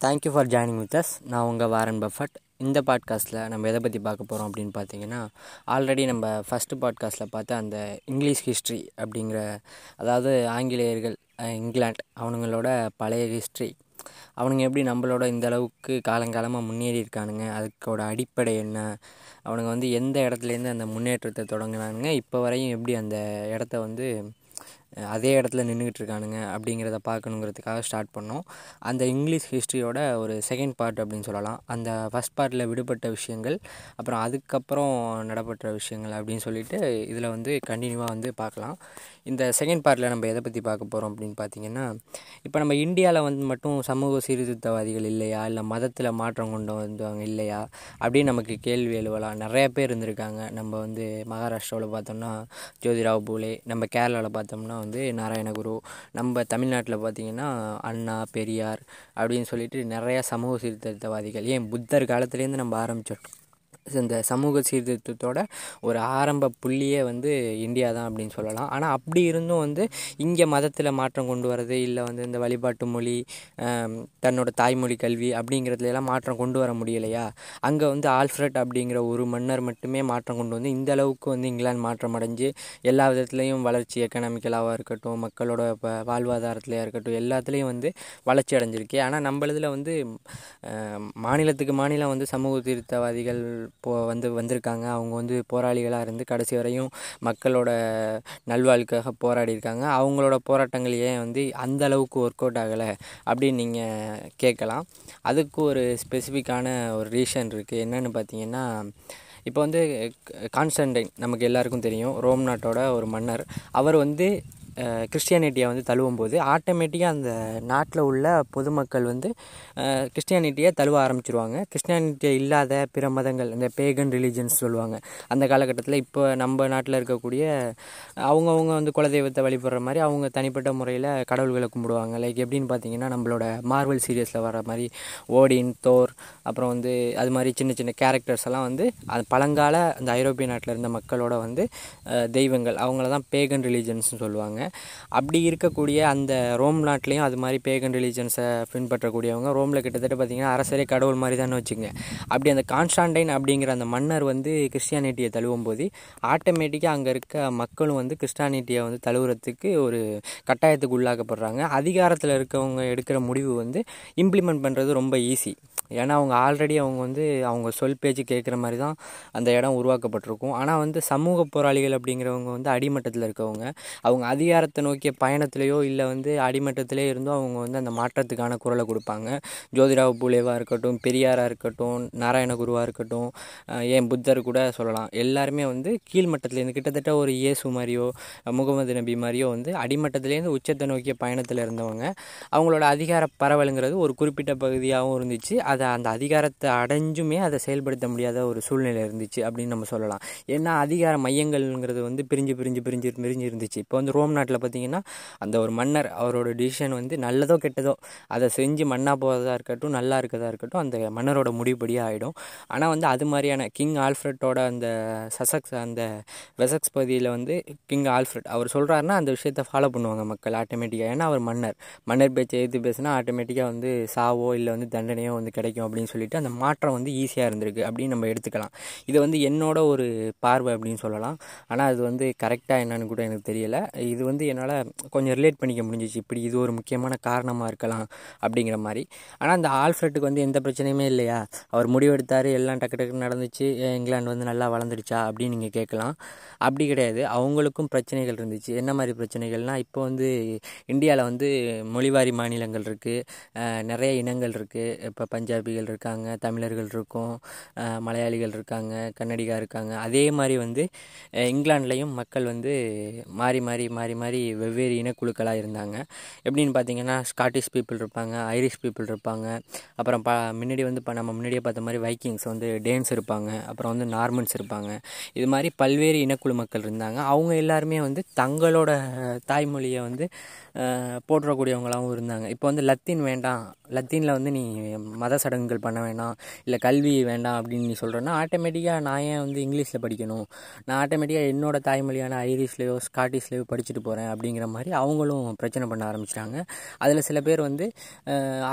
Thank you for joining with us நான் உங்கள் Warren Buffett இந்த பாட்காஸ்ட்டில் நம்ம எதை பற்றி பார்க்க போகிறோம் அப்படின்னு பார்த்தீங்கன்னா ஆல்ரெடி நம்ம ஃபஸ்ட்டு பாட்காஸ்ட்டில் பார்த்த அந்த இங்கிலீஷ் ஹிஸ்ட்ரி அப்படிங்கிற அதாவது ஆங்கிலேயர்கள் இங்கிலாண்ட் இங்கிலாந்து அவனுங்களோட பழைய ஹிஸ்ட்ரி அவனுங்க எப்படி நம்மளோட இந்த அளவுக்கு காலங்காலமாக முன்னேறி இருக்கானுங்க அதுக்கோட அடிப்படை என்ன அவனுங்க வந்து எந்த இடத்துலேருந்து அந்த முன்னேற்றத்தை தொடங்கினானுங்க இப்போ வரையும் எப்படி அந்த இடத்த வந்து அதே இடத்துல நின்றுக்கிட்டு இருக்கானுங்க அப்படிங்கிறத பார்க்கணுங்கிறதுக்காக ஸ்டார்ட் பண்ணோம். அந்த இங்கிலீஷ் ஹிஸ்ட்ரியோட ஒரு செகண்ட் பார்ட் அப்படின்னு சொல்லலாம். அந்த ஃபஸ்ட் பார்ட்டில் விடுபட்ட விஷயங்கள் அப்புறம் அதுக்கப்புறம் நடப்பட்ட விஷயங்கள் அப்படின்னு சொல்லிட்டு இதில் வந்து கண்டினியூவாக வந்து பார்க்கலாம். இந்த செகண்ட் பார்ட்டில் நம்ம எதை பற்றி பார்க்க போகிறோம் அப்படின்னு பார்த்தீங்கன்னா இப்போ நம்ம இந்தியாவில் வந்து மட்டும் சமூக சீர்திருத்தவாதிகள் இல்லையா? இல்லை மதத்தில் மாற்றம் கொண்டு வந்தவங்க இல்லையா? அப்படின்னு நமக்கு கேள்வி எழுவலாம். நிறைய பேர் இருந்திருக்காங்க. நம்ம வந்து மகாராஷ்டிராவில் பார்த்தோம்னா ஜோதிராவ் பூலே நம்ம கேரளாவில் பார்த்தோம்னா வந்து நாராயணகுரு நம்ம தமிழ்நாட்டில் பார்த்தீங்கன்னா அண்ணா பெரியார் அப்படின்னு சொல்லிட்டு நிறையா சமூக சீர்திருத்தவாதிகள். ஏன் புத்தர் காலத்துலேருந்து நம்ம ஆரம்பிச்சிட்டோம் இந்த சமூக சீர்திருத்தத்தோட ஒரு ஆரம்ப புள்ளியே வந்து இந்தியா தான் அப்படின்னு சொல்லலாம். ஆனால் அப்படி இருந்தும் வந்து இங்கே மதத்தில் மாற்றம் கொண்டு வரது இல்லை வந்து இந்த வழிபாட்டு மொழி தன்னோட தாய்மொழி கல்வி அப்படிங்கிறதுலாம் மாற்றம் கொண்டு வர முடியலையா? அங்கே வந்து ஆல்ஃப்ரட் அப்படிங்கிற ஒரு மன்னர் மட்டுமே மாற்றம் கொண்டு வந்து இந்த அளவுக்கு வந்து இங்கிலாந்து மாற்றம் அடைஞ்சு எல்லா விதத்துலேயும் வளர்ச்சி எக்கனாமிக்கலாக இருக்கட்டும் மக்களோட இப்போ வாழ்வாதாரத்துலையாக இருக்கட்டும் எல்லாத்துலேயும் வந்து வளர்ச்சி அடைஞ்சிருக்கு. ஆனால் நம்மளதில் வந்து மாநிலத்துக்கு மாநிலம் வந்து சமூக திருத்தவாதிகள் போ வந்து வந்திருக்காங்க. அவங்க வந்து போராளிகளாக இருந்து கடைசி வரையும் மக்களோட நல்வாழ்வுக்காக போராடி இருக்காங்க அவங்களோட போராட்டங்கள் ஏன் வந்து அந்த அளவுக்கு ஒர்க் அவுட் ஆகலை அப்படின்னு நீங்கள் கேட்கலாம். அதுக்கு ஒரு ஸ்பெசிஃபிக்கான ஒரு ரீசன் இருக்குது என்னன்னு பார்த்தீங்கன்னா இப்போ வந்து கான்ஸ்டன்டைன் நமக்கு எல்லாருக்கும் தெரியும். ரோம் நாட்டோட ஒரு மன்னர். அவர் வந்து கிறிஸ்டியானிட்டியை வந்து தழுவும் போது ஆட்டோமேட்டிக்காக அந்த நாட்டில் உள்ள பொதுமக்கள் வந்து கிறிஸ்டியானிட்டியை தழுவ ஆரம்பிச்சிருவாங்க. கிறிஸ்டியானிட்டியை இல்லாத பிற மதங்கள் இந்த பேகன் ரிலீஜன்ஸ் சொல்லுவாங்க. அந்த காலகட்டத்தில் இப்போ நம்ம நாட்டில் இருக்கக்கூடிய அவங்கவுங்க வந்து குலதெய்வத்தை வழிபடுற மாதிரி அவங்க தனிப்பட்ட முறையில் கடவுள்களை கும்பிடுவாங்க. லைக் எப்படின்னு பார்த்தீங்கன்னா நம்மளோட மார்வல் சீரியஸில் வர மாதிரி ஓடின் தோர் அப்புறம் வந்து அது மாதிரி சின்ன சின்ன கேரக்டர்ஸ் எல்லாம் வந்து அது பழங்கால அந்த ஐரோப்பிய நாட்டில் இருந்த மக்களோட வந்து தெய்வங்கள். அவங்கள தான் பேகன் ரிலீஜன்ஸ்னு சொல்லுவாங்க. அப்படி இருக்கக்கூடிய அந்த ரோம் நாட்டிலையும் அது மாதிரி பேகன் ரிலீஜன்ஸை பின்பற்றக்கூடியவங்க ரோமில் கிட்டத்தட்ட பார்த்தீங்கன்னா அரசரே கடவுள் மாதிரி தானே வச்சுங்க அப்படி அந்த கான்ஸ்டான்டைன் அப்படிங்கிற அந்த மன்னர் வந்து கிறிஸ்டியானிட்டியை தழுவும் போது ஆட்டோமேட்டிக்காக அங்கே இருக்க மக்களும் வந்து கிறிஸ்டானிட்டியை வந்து தழுவுறதுக்கு ஒரு கட்டாயத்துக்கு உள்ளாக்கப்படுறாங்க. அதிகாரத்தில் இருக்கவங்க எடுக்கிற முடிவு வந்து இம்ப்ளிமெண்ட் பண்ணுறது ரொம்ப ஈஸி ஏன்னா அவங்க ஆல்ரெடி அவங்க வந்து அவங்க சொல் பேச்சு கேட்குற மாதிரி தான் அந்த இடம் உருவாக்கப்பட்டிருக்கும். ஆனால் வந்து சமூக போராளிகள் அப்படிங்கிறவங்க வந்து அடிமட்டத்தில் இருக்கவங்க அவங்க அதிக அதிகாரத்தை நோக்கிய பயணத்திலேயோ இல்லை வந்து அடிமட்டத்திலே இருந்தோ அவங்க வந்து அந்த மாற்றத்துக்கான குரலை கொடுப்பாங்க. ஜோதிராவ் பூலேவாக இருக்கட்டும் பெரியாராக இருக்கட்டும் நாராயணகுருவாக இருக்கட்டும் ஏன் புத்தர் கூட சொல்லலாம். எல்லாருமே வந்து கீழ்மட்டத்துலேருந்து கிட்டத்தட்ட ஒரு இயேசு மாதிரியோ முகமது நபி மாதிரியோ வந்து அடிமட்டத்திலேருந்து உச்சத்தை நோக்கிய பயணத்தில் இருந்தவங்க. அவங்களோட அதிகார பரவலுங்கிறது ஒரு குறிப்பிட்ட பகுதியாகவும் இருந்துச்சு. அதை அந்த அதிகாரத்தை அடைஞ்சுமே அதை செயல்படுத்த முடியாத ஒரு சூழ்நிலை இருந்துச்சு அப்படின்னு நம்ம சொல்லலாம். ஏன்னா அதிகார மையங்கள்ங்கிறது வந்து பிரிஞ்சு பிரிஞ்சு பிரிஞ்சு பிரிஞ்சு இருந்துச்சு. இப்போ வந்து ரோம் நாட்டில் பார்த்தீங்கன்னா அந்த ஒரு மன்னர் அவரோட டிசிஷன் வந்து நல்லதோ கெட்டதோ அதை செஞ்சு மண்ணாக போகிறதா இருக்கட்டும் நல்லா இருக்கதா இருக்கட்டும் அந்த மன்னரோட முடிப்படியே ஆகிடும் ஆனால் வந்து அது மாதிரியான கிங் ஆல்ஃப்ரெட்டோட அந்த சசக்ஸ் அந்த வெசக்ஸ் பகுதியில் வந்து கிங் ஆல்ஃப்ரெட் அவர் சொல்கிறாருன்னா அந்த விஷயத்தை ஃபாலோ பண்ணுவாங்க மக்கள் ஆட்டோமேட்டிக்காக ஏன்னா அவர் மன்னர். மன்னர் பேச்சை எதிர்த்து பேசுனா ஆட்டோமேட்டிக்காக வந்து சாவோ இல்லை வந்து தண்டனையோ வந்து கிடைக்கும் அப்படின்னு சொல்லிட்டு அந்த மாற்றம் வந்து ஈஸியாக இருந்திருக்கு அப்படின்னு நம்ம எடுத்துக்கலாம். இது வந்து என்னோட ஒரு பார்வை அப்படின்னு சொல்லலாம். ஆனால் அது வந்து கரெக்டாக என்னன்னு கூட எனக்கு தெரியலை. இது வந்து என்னால் கொஞ்சம் ரிலேட் பண்ணிக்க முடிஞ்சிச்சு. இப்படி இது ஒரு முக்கியமான காரணமாக இருக்கலாம் அப்படிங்கிற மாதிரி. ஆனால் அந்த ஆல்ஃப்ரெட்டுக்கு வந்து எந்த பிரச்சனையுமே இல்லையா? அவர் முடிவெடுத்தார் எல்லாம் டக்கு டக்குன்னு நடந்துச்சு. இங்கிலாந்து வந்து நல்லா வளர்ந்துடுச்சா? அப்படின்னு நீங்கள் கேட்கலாம். அப்படி கிடையாது. அவங்களுக்கும் பிரச்சனைகள் இருந்துச்சு. என்ன மாதிரி பிரச்சனைகள்னால் இப்போ வந்து இந்தியாவில் வந்து மொழிவாரி மாநிலங்கள் இருக்குது நிறைய இனங்கள் இருக்குது இப்போ பஞ்சாபிகள் இருக்காங்க தமிழர்கள் இருக்கும் மலையாளிகள் இருக்காங்க கன்னடிகா இருக்காங்க. அதே மாதிரி வந்து இங்கிலாண்ட்லேயும் மக்கள் வந்து மாறி மாறி மாறி மாதிரி வெவ்வேறு இனக்குழுக்களாக இருந்தாங்க. எப்படின்னு பார்த்தீங்கன்னா ஸ்காட்டிஷ் பீப்புள் இருப்பாங்க ஐரிஷ் பீப்புள் இருப்பாங்க. அப்புறம் ப முன்னாடி வந்து இப்போ நம்ம முன்னாடியே பார்த்த மாதிரி வைக்கிங்ஸ் வந்து டேன்ஸ் இருப்பாங்க. அப்புறம் வந்து நார்மன்ஸ் இருப்பாங்க. இது மாதிரி பல்வேறு இனக்குழு மக்கள் இருந்தாங்க. அவங்க எல்லாருமே வந்து தங்களோட தாய்மொழியை வந்து போற்றக்கூடியவங்களாகவும் இருந்தாங்க. இப்போ வந்து லத்தீன் வேண்டாம். லத்தீனில் வந்து நீ மத சடங்குகள் பண்ண வேண்டாம் இல்லை கல்வி வேண்டாம் அப்படின்னு நீ சொல்கிறேன்னா ஆட்டோமேட்டிக்காக நான் ஏன் வந்து இங்கிலீஷில் படிக்கணும்? நான் ஆட்டோமேட்டிக்காக என்னோடய தாய்மொழியான ஐரிஷ்லேயோ ஸ்காட்டிஷ்லேயோ படிச்சுட்டு போகிறேன் அப்படிங்கிற மாதிரி அவங்களும் பிரச்சனை பண்ண ஆரம்பிச்சிட்டாங்க. அதில் சில பேர் வந்து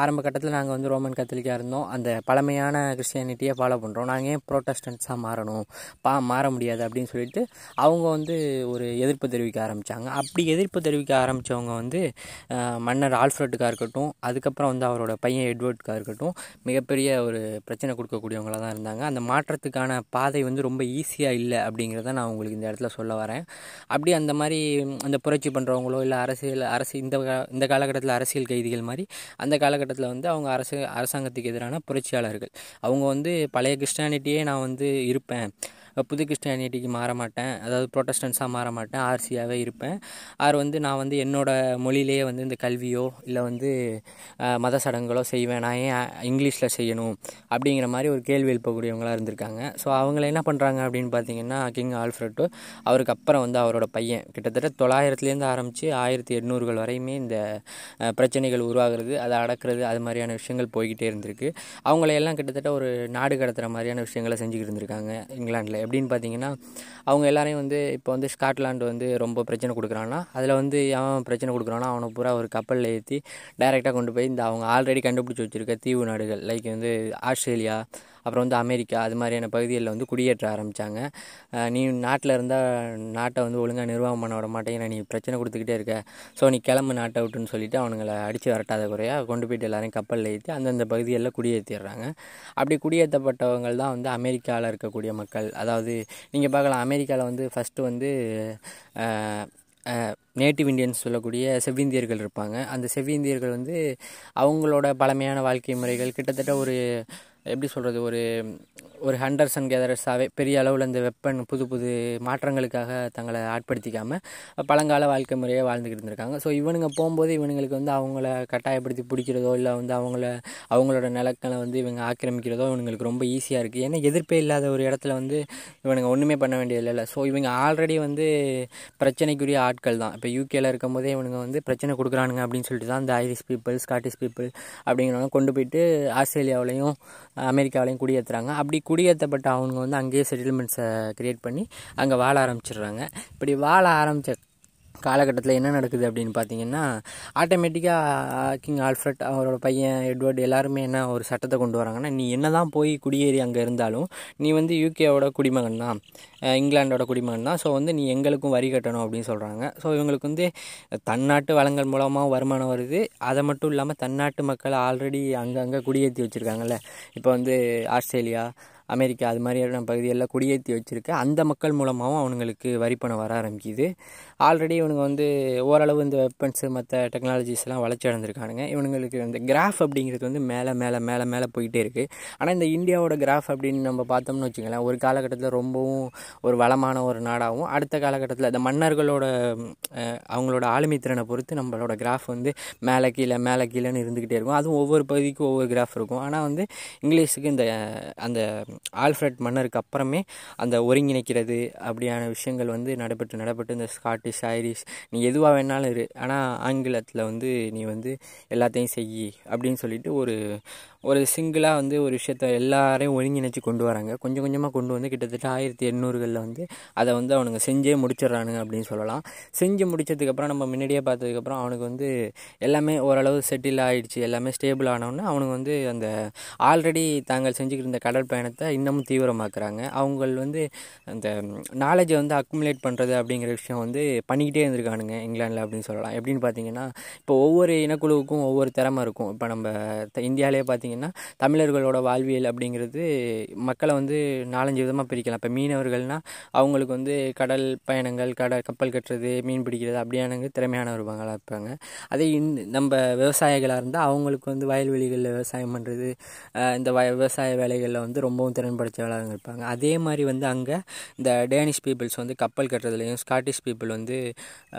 ஆரம்ப கட்டத்தில் நாங்கள் வந்து ரோமன் கத்தலிக்காக இருந்தோம். அந்த பழமையான கிறிஸ்டியானிட்டியை ஃபாலோ பண்ணுறோம் நாங்கள் ஏன் ப்ரோட்டஸ்டன்ஸாக மாறணும்? பா மாற முடியாது அப்படின்னு சொல்லிட்டு அவங்க வந்து ஒரு எதிர்ப்பு தெரிவிக்க ஆரம்பித்தாங்க அப்படி எதிர்ப்பு தெரிவிக்க ஆரம்பித்தவங்க வந்து வந்து மன்னர் ஆல்ஃப்ரட்டுக்காக இருக்கட்டும் அதுக்கப்புறம் வந்து அவரோட பையன் எட்வர்ட்காக இருக்கட்டும் மிகப்பெரிய ஒரு பிரச்சனை கொடுக்கக்கூடியவங்களாக தான் இருந்தாங்க. அந்த மாற்றத்துக்கான பாதை வந்து ரொம்ப ஈஸியாக இல்லை அப்படிங்கிறத நான் உங்களுக்கு இந்த இடத்துல சொல்ல வரேன். அப்படி அந்த மாதிரி அந்த புரட்சி பண்ணுறவங்களோ இல்லை அரசியல் அரசு இந்த இந்த காலகட்டத்தில் அரசியல் கைதிகள் மாதிரி அந்த காலகட்டத்தில் வந்து அவங்க அரசு அரசாங்கத்துக்கு எதிரான புரட்சியாளர்கள். அவங்க வந்து பழைய கிறிஸ்டானிட்டியே நான் வந்து இருப்பேன். புது கிறிஸ்டியானிட்டிக்கு மாற மாட்டேன். அதாவது ப்ரொட்டஸ்டன்ஸாக மாற மாட்டேன். ஆர்சியாகவே இருப்பேன். ஆர் வந்து நான் வந்து என்னோடய மொழியிலேயே வந்து இந்த கல்வியோ இல்லை வந்து மத சடங்குகளோ செய்வேன். நான் ஏன் இங்கிலீஷில் செய்யணும் அப்படிங்கிற மாதிரி ஒரு கேள்வி எழுப்பக்கூடியவங்களாக இருந்திருக்காங்க. ஸோ அவங்கள என்ன பண்ணுறாங்க அப்படின்னு பார்த்தீங்கன்னா கிங் ஆல்ஃப்ரெட்டோ அவருக்கு அப்புறம் வந்து அவரோட பையன். கிட்டத்தட்ட தொள்ளாயிரத்துலேருந்து ஆரம்பித்து ஆயிரத்தி எண்ணூறுகள் வரையுமே இந்த பிரச்சனைகள் உருவாகிறது அதை அடக்கிறது அது மாதிரியான விஷயங்கள் போய்கிட்டே இருந்திருக்கு. அவங்களையெல்லாம் கிட்டத்தட்ட ஒரு நாடு கடத்துகிற மாதிரியான விஷயங்களை செஞ்சுக்கிட்டு இருந்திருக்காங்க இங்கிலாண்டில் எப்படின்னு பார்த்தீங்கன்னா அவங்க எல்லாரையும் வந்து இப்போ வந்து ஸ்காட்லாண்டு வந்து ரொம்ப பிரச்சனை கொடுக்குறான்னா அதில் வந்து அவன் பிரச்சனை கொடுக்குறான்னா அவனை பூரா ஒரு கப்பலில் ஏற்றி டைரெக்டாக கொண்டு போய் இந்த அவங்க ஆல்ரெடி கண்டுபிடிச்சி வச்சுருக்க தீவு நாடுகள் லைக் வந்து ஆஸ்திரேலியா அப்புறம் வந்து அமெரிக்கா அது மாதிரியான பகுதிகளில் வந்து குடியேற்ற ஆரம்பித்தாங்க நீ நாட்டில் இருந்தால் நாட்டை வந்து ஒழுங்காக நிர்வாகம் பண்ண விட மாட்டேங்கிற நீ பிரச்சனை கொடுத்துக்கிட்டே இருக்க. ஸோ நீ கிளம்பு நாட்டை விட்டுன்னு சொல்லிவிட்டு அவனுங்களை அடித்து வரட்டாத குறையாக கொண்டு போயிட்டு எல்லாரையும் கப்பலில் ஏற்றி அந்தந்த பகுதிகளில் குடியேற்றிடுறாங்க அப்படி குடியேற்றப்பட்டவங்க தான் வந்து அமெரிக்காவில் இருக்கக்கூடிய மக்கள். அதாவது நீங்கள் பார்க்கலாம் அமெரிக்காவில் வந்து ஃபஸ்ட்டு வந்து நேட்டிவ் இண்டியன்ஸ் சொல்லக்கூடிய செவ்விந்தியர்கள் இருப்பாங்க. அந்த செவ்விந்தியர்கள் வந்து அவங்களோட பழமையான வாழ்க்கை முறைகள் கிட்டத்தட்ட ஒரு எப்படி சொல்கிறது ஒரு ஒரு ஹண்டர்ஸ் அண்ட் கேதரர்ஸாகவே பெரிய அளவில் இந்த வெப்பன் புது புது மாற்றங்களுக்காக தங்களை ஆட்படுத்திக்காமல் பழங்கால வாழ்க்கை முறையாக வாழ்ந்துக்கிட்டு இருந்திருக்காங்க. ஸோ இவனுங்க போகும்போது இவனுங்களுக்கு வந்து அவங்கள கட்டாயப்படுத்தி பிடிக்கிறதோ இல்லை வந்து அவங்கள அவங்களோட நிலக்களை வந்து இவங்க ஆக்கிரமிக்கிறதோ இவங்களுக்கு ரொம்ப ஈஸியாக இருக்குது ஏன்னா எதிர்ப்பே இல்லாத ஒரு இடத்துல வந்து இவனுங்க ஒன்றுமே பண்ண வேண்டியது இல்லை. ஸோ இவங்க ஆல்ரெடி வந்து பிரச்சனைக்குரிய ஆட்கள் தான். இப்போ யூகேல இருக்கும் போதே இவனுங்க வந்து பிரச்சனை கொடுக்குறானுங்க அப்படின்னு சொல்லிட்டு தான் இந்த ஐரிஷ் பீப்புள் ஸ்காட்டிஷ் பீப்புள் அப்படிங்கிறவங்க கொண்டு போயிட்டு ஆஸ்திரேலியாவிலையும் அமெரிக்காவிலையும் குடியேற்றுறாங்க அப்படி குடியேற்றப்பட்ட அவங்க வந்து அங்கேயே செட்டில்மெண்ட்ஸை க்ரியேட் பண்ணி அங்கே வாழ ஆரம்பிச்சிடுறாங்க. இப்படி வாழ ஆரம்பித்த காலகட்டத்தில் என்ன நடக்குது அப்படின்னு பார்த்தீங்கன்னா ஆட்டோமேட்டிக்காக கிங் ஆல்ஃப்ரட் அவரோட பையன் எட்வர்ட் எல்லாருமே என்ன ஒரு சட்டத்தை கொண்டு வராங்கன்னா நீ என்ன தான் போய் குடியேறி அங்கே இருந்தாலும் நீ வந்து யூகேவோட குடிமகன் தான் இங்கிலாண்டோட குடிமகன் தான். ஸோ வந்து நீ எங்களுக்கும் வரி கட்டணும் அப்படின்னு சொல்கிறாங்க ஸோ இவங்களுக்கு வந்து தன்னாட்டு வளங்கள் மூலமாக வருமானம் வருது. அதை மட்டும் இல்லாமல் தன்னாட்டு மக்களை ஆல்ரெடி அங்கங்கே குடியேற்றி வச்சுருக்காங்கல்ல. இப்போ வந்து ஆஸ்திரேலியா அமெரிக்கா அது மாதிரியான பகுதியெல்லாம் குடியேற்றி வச்சுருக்கு. அந்த மக்கள் மூலமாகவும் அவனுங்களுக்கு வரிப்பணம் வர ஆரம்பிக்குது. ஆல்ரெடி இவனுங்க வந்து ஓரளவு இந்த வெப்பன்ஸு மற்ற டெக்னாலஜிஸ்லாம் வளர்ச்சி அடைஞ்சிருக்கானுங்க. இவனுங்களுக்கு இந்த கிராஃப் அப்படிங்கிறது வந்து மேலே மேலே மேலே மேலே போயிட்டே இருக்குது ஆனால் இந்த இந்தியாவோட கிராஃப் அப்படின்னு நம்ம பார்த்தோம்னு வச்சுக்கலாம் ஒரு காலகட்டத்தில் ரொம்பவும் ஒரு வளமான ஒரு நாடாகவும் அடுத்த காலகட்டத்தில் அந்த மன்னர்களோட அவங்களோட ஆளுமை திறனை பொறுத்து நம்மளோட கிராஃப் வந்து மேலே கீழே மேலே கீழேன்னு இருந்துக்கிட்டே இருக்கும். அதுவும் ஒவ்வொரு பகுதிக்கும் ஒவ்வொரு கிராஃப் இருக்கும். ஆனால் வந்து இங்கிலீஷுக்கு இந்த அந்த ஆல்ஃப்ரட் மன்னருக்கு அப்புறமே அந்த ஒருங்கிணைக்கிறது அப்படியான விஷயங்கள் வந்து நடைபெற்று நடைபெற்று இந்த ஸ்காட்டிஷ் ஐரிஷ் நீ எதுவாக வேணாலும் இரு. ஆனால் ஆங்கிலத்தில் வந்து நீ வந்து எல்லாத்தையும் செய் அப்படின்னு சொல்லிட்டு ஒரு ஒரு சிங்கிளாக வந்து ஒரு விஷயத்த எல்லாரையும் ஒருங்கிணைச்சு கொண்டு வராங்க. கொஞ்சம் கொஞ்சமாக கொண்டு வந்து கிட்டத்தட்ட ஆயிரத்தி எண்ணூறுகளில் வந்து அதை வந்து அவனுங்க செஞ்சே முடிச்சிடுறானுங்க அப்படின்னு சொல்லலாம். செஞ்சு முடிச்சதுக்கப்புறம் நம்ம முன்னாடியே பார்த்ததுக்கப்புறம் அவனுக்கு வந்து எல்லாமே ஓரளவு செட்டில் ஆகிடுச்சு எல்லாமே ஸ்டேபிள் ஆனவுடனே அவனுக்கு வந்து அந்த ஆல்ரெடி தாங்கள் செஞ்சுக்கிட்டு இருந்த கடல் பயணத்தை இன்னமும் தீவிரமாக்குறாங்க. அவங்கள் வந்து அந்த நாலேஜை வந்து அக்குமுலேட் பண்ணுறது அப்படிங்கிற விஷயம் வந்து பண்ணிக்கிட்டே இருந்திருக்கானுங்க இங்கிலாண்டில் அப்படின்னு சொல்லலாம். எப்படின்னு பார்த்தீங்கன்னா இப்போ ஒவ்வொரு இனக்குழுவுக்கும் ஒவ்வொரு திறமை இருக்கும். இப்போ நம்ம இந்தியாவிலே பார்த்தீங்கன்னா தமிழர்களோட வாழ்வியல் அப்படிங்கிறது மக்களை வந்து நாலஞ்சு விதமாக பிரிக்கலாம். இப்போ மீனவர்கள்னால் அவங்களுக்கு வந்து கடல் பயணங்கள் கடல் கப்பல் கட்டுறது மீன் பிடிக்கிறது அப்படியானங்க திறமையானவர்களாக இருப்பாங்க. அதே இந்த நம்ம விவசாயிகளாக இருந்தால் அவங்களுக்கு வந்து வயல்வெளிகளில் விவசாயம் பண்ணுறது இந்த வ விவசாய வேலைகளில் வந்து ரொம்பவும் திறன் படைத்தவர்களாக இருப்பாங்க. அதே மாதிரி வந்து அங்கே இந்த டேனிஷ் பீப்புள்ஸ் வந்து கப்பல் கட்டுறதுலையும் ஸ்காட்டிஷ் பீப்புள் வந்து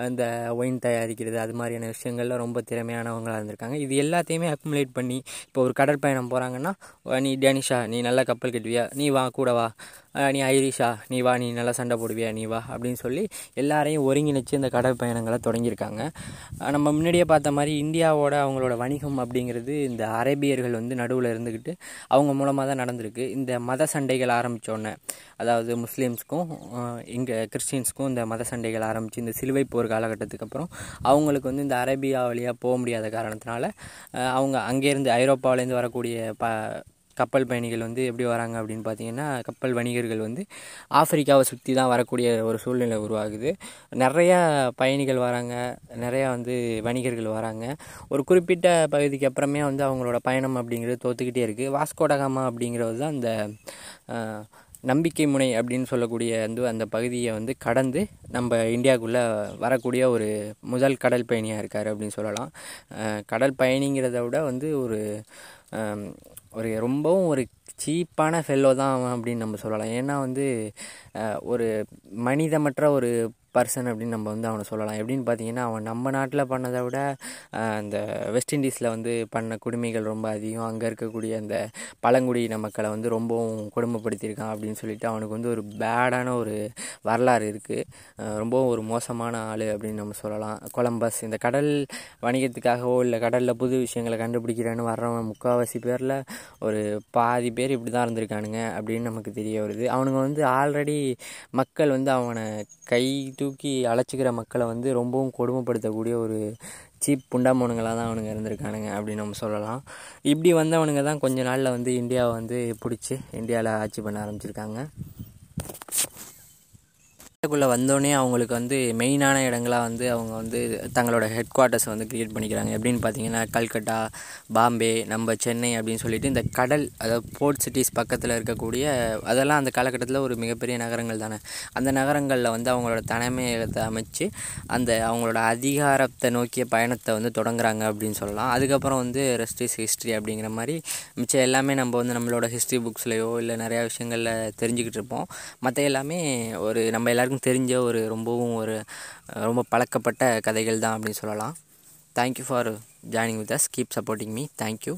இந்த ஒயின் தயாரிக்கிறது அது மாதிரியான விஷயங்கள்ல ரொம்ப திறமையானவங்களாக இருந்திருக்காங்க. இது எல்லாத்தையுமே அக்குமுலேட் பண்ணி இப்போ ஒரு கடற்பயணம் போகிறாங்கன்னா நீ டேனிஷா நீ நல்லா கப்பல் கட்டுவியா? நீ வா கூட வா. நீ ஐரிஷா நீ வா நீ நல்லா சண்டை போடுவியா? நீ வா அப்படின்னு சொல்லி எல்லாரையும் ஒருங்கிணைச்சு இந்த கடற்பயணங்களை தொடங்கியிருக்காங்க. நம்ம முன்னாடியே பார்த்த மாதிரி இந்தியாவோட அவங்களோட வணிகம் அப்படிங்கிறது இந்த அரேபியர்கள் வந்து நடுவில் இருந்துக்கிட்டு அவங்க மூலமாக தான் நடந்திருக்கு. இந்த மத சண்டைகள் ஆரம்பித்தோடனே அதாவது முஸ்லீம்ஸ்க்கும் இங்கே கிறிஸ்டின்ஸ்க்கும் இந்த மத சண்டைகள் ஆரம்பித்து இந்த சிலுவை போர் காலகட்டத்துக்கு அப்புறம் அவங்களுக்கு வந்து இந்த அரேபியா வழியாக போக முடியாத காரணத்தினால அவங்க அங்கேருந்து ஐரோப்பாவிலேருந்து வரக்கூடிய ப கப்பல் பயணிகள் வந்து எப்படி வராங்க அப்படின்னு பார்த்தீங்கன்னா கப்பல் வணிகர்கள் வந்து ஆப்பிரிக்காவை சுற்றி தான் வரக்கூடிய ஒரு சூழ்நிலை உருவாகுது. நிறையா பயணிகள் வராங்க நிறையா வந்து வணிகர்கள் வராங்க. ஒரு குறிப்பிட்ட பகுதிக்கு அப்புறமே வந்து அவங்களோட பயணம் அப்படிங்கிறது தோத்துக்கிட்டே இருக்குது வாஸ்கோடகாமா அப்படிங்கிறது தான் அந்த நம்பிக்கை முனை அப்படின்னு சொல்லக்கூடிய வந்து அந்த பகுதியை வந்து கடந்து நம்ம இந்தியாவுக்குள்ளே வரக்கூடிய ஒரு முதல் கடல் பயணியாக இருக்கார் அப்படின்னு சொல்லலாம். கடல் பயணிங்கிறத விட வந்து ஒரு ஒரு ரொம்பவும் ஒரு சீப்பான ஃபெல்லோ தான் அவன் அப்படின்னு நம்ம சொல்லலாம். ஏன்னா வந்து ஒரு மனிதமற்ற ஒரு பர்சன் அப்படின்னு நம்ம வந்து அவனை சொல்லலாம். எப்படின்னு பார்த்தீங்கன்னா அவன் நம்ம நாட்டில் பண்ணதை விட அந்த வெஸ்ட் இண்டீஸில் வந்து பண்ண கொடுமைகள் ரொம்ப அதிகம். அங்கே இருக்கக்கூடிய அந்த பழங்குடியின மக்களை வந்து ரொம்பவும் கொடுமைப்படுத்தியிருக்கான் அப்படின்னு சொல்லிட்டு அவனுக்கு வந்து ஒரு பேடான ஒரு வரலாறு இருக்குது ரொம்பவும் ஒரு மோசமான ஆள் அப்படின்னு நம்ம சொல்லலாம். கொலம்பஸ் இந்த கடல் வணிகத்துக்காகவோ இல்லை கடலில் புது விஷயங்களை கண்டுபிடிக்கிறேன்னு வர்றவன் முக்கால்வாசி பேரில் ஒரு பாதி பேர் இப்படி தான் இருந்திருக்கானுங்க அப்படின்னு நமக்கு தெரிய வருது. அவனுங்க வந்து ஆல்ரெடி மக்கள் வந்து அவனை கை தூக்கி அழைச்சிக்கிற மக்களை வந்து ரொம்பவும் கொடுமைப்படுத்தக்கூடிய ஒரு சீப் புண்டாமோனுங்களாக தான் அவனுங்க இருந்திருக்கானுங்க அப்படின்னு நம்ம சொல்லலாம். இப்படி வந்தவனுங்க தான் கொஞ்ச நாளில் வந்து இந்தியாவை வந்து பிடிச்சி இந்தியாவில் ஆட்சி பண்ண ஆரம்பிச்சிருக்காங்க. இந்தியாக்குள்ளே வந்தோடனே அவங்களுக்கு வந்து மெயினான இடங்களாக வந்து அவங்க வந்து தங்களோட ஹெட் குவார்ட்டர்ஸ் வந்து க்ரியேட் பண்ணிக்கிறாங்க. எப்படின்னு பார்த்தீங்கன்னா கல்கட்டா பாம்பே நம்ம சென்னை அப்படின்னு சொல்லிட்டு இந்த கடல் அதாவது போர்ட் சிட்டிஸ் பக்கத்தில் இருக்கக்கூடிய அதெல்லாம் அந்த காலகட்டத்தில் ஒரு மிகப்பெரிய நகரங்கள் தானே. அந்த நகரங்களில் வந்து அவங்களோட தலைமையகத்தை அமைச்சு அந்த அவங்களோட அதிகாரத்தை நோக்கிய பயணத்தை வந்து தொடங்குறாங்க அப்படின்னு சொல்லலாம். அதுக்கப்புறம் வந்து ரெஸ்ட் இஸ் ஹிஸ்ட்ரி அப்படிங்கிற மாதிரி மிச்சம் எல்லாமே நம்ம வந்து நம்மளோட ஹிஸ்ட்ரி புக்ஸ்லையோ இல்லை நிறையா விஷயங்களில் தெரிஞ்சுக்கிட்டு இருப்போம். மற்ற எல்லாமே ஒரு நம்ம எல்லோரும் எல்லாருக்கும் தெரிஞ்ச ஒரு ரொம்பவும் ஒரு ரொம்ப பழக்கப்பட்ட கதைகள் தான் அப்படின்னு சொல்லலாம். Thank you for joining with us keep supporting me thank you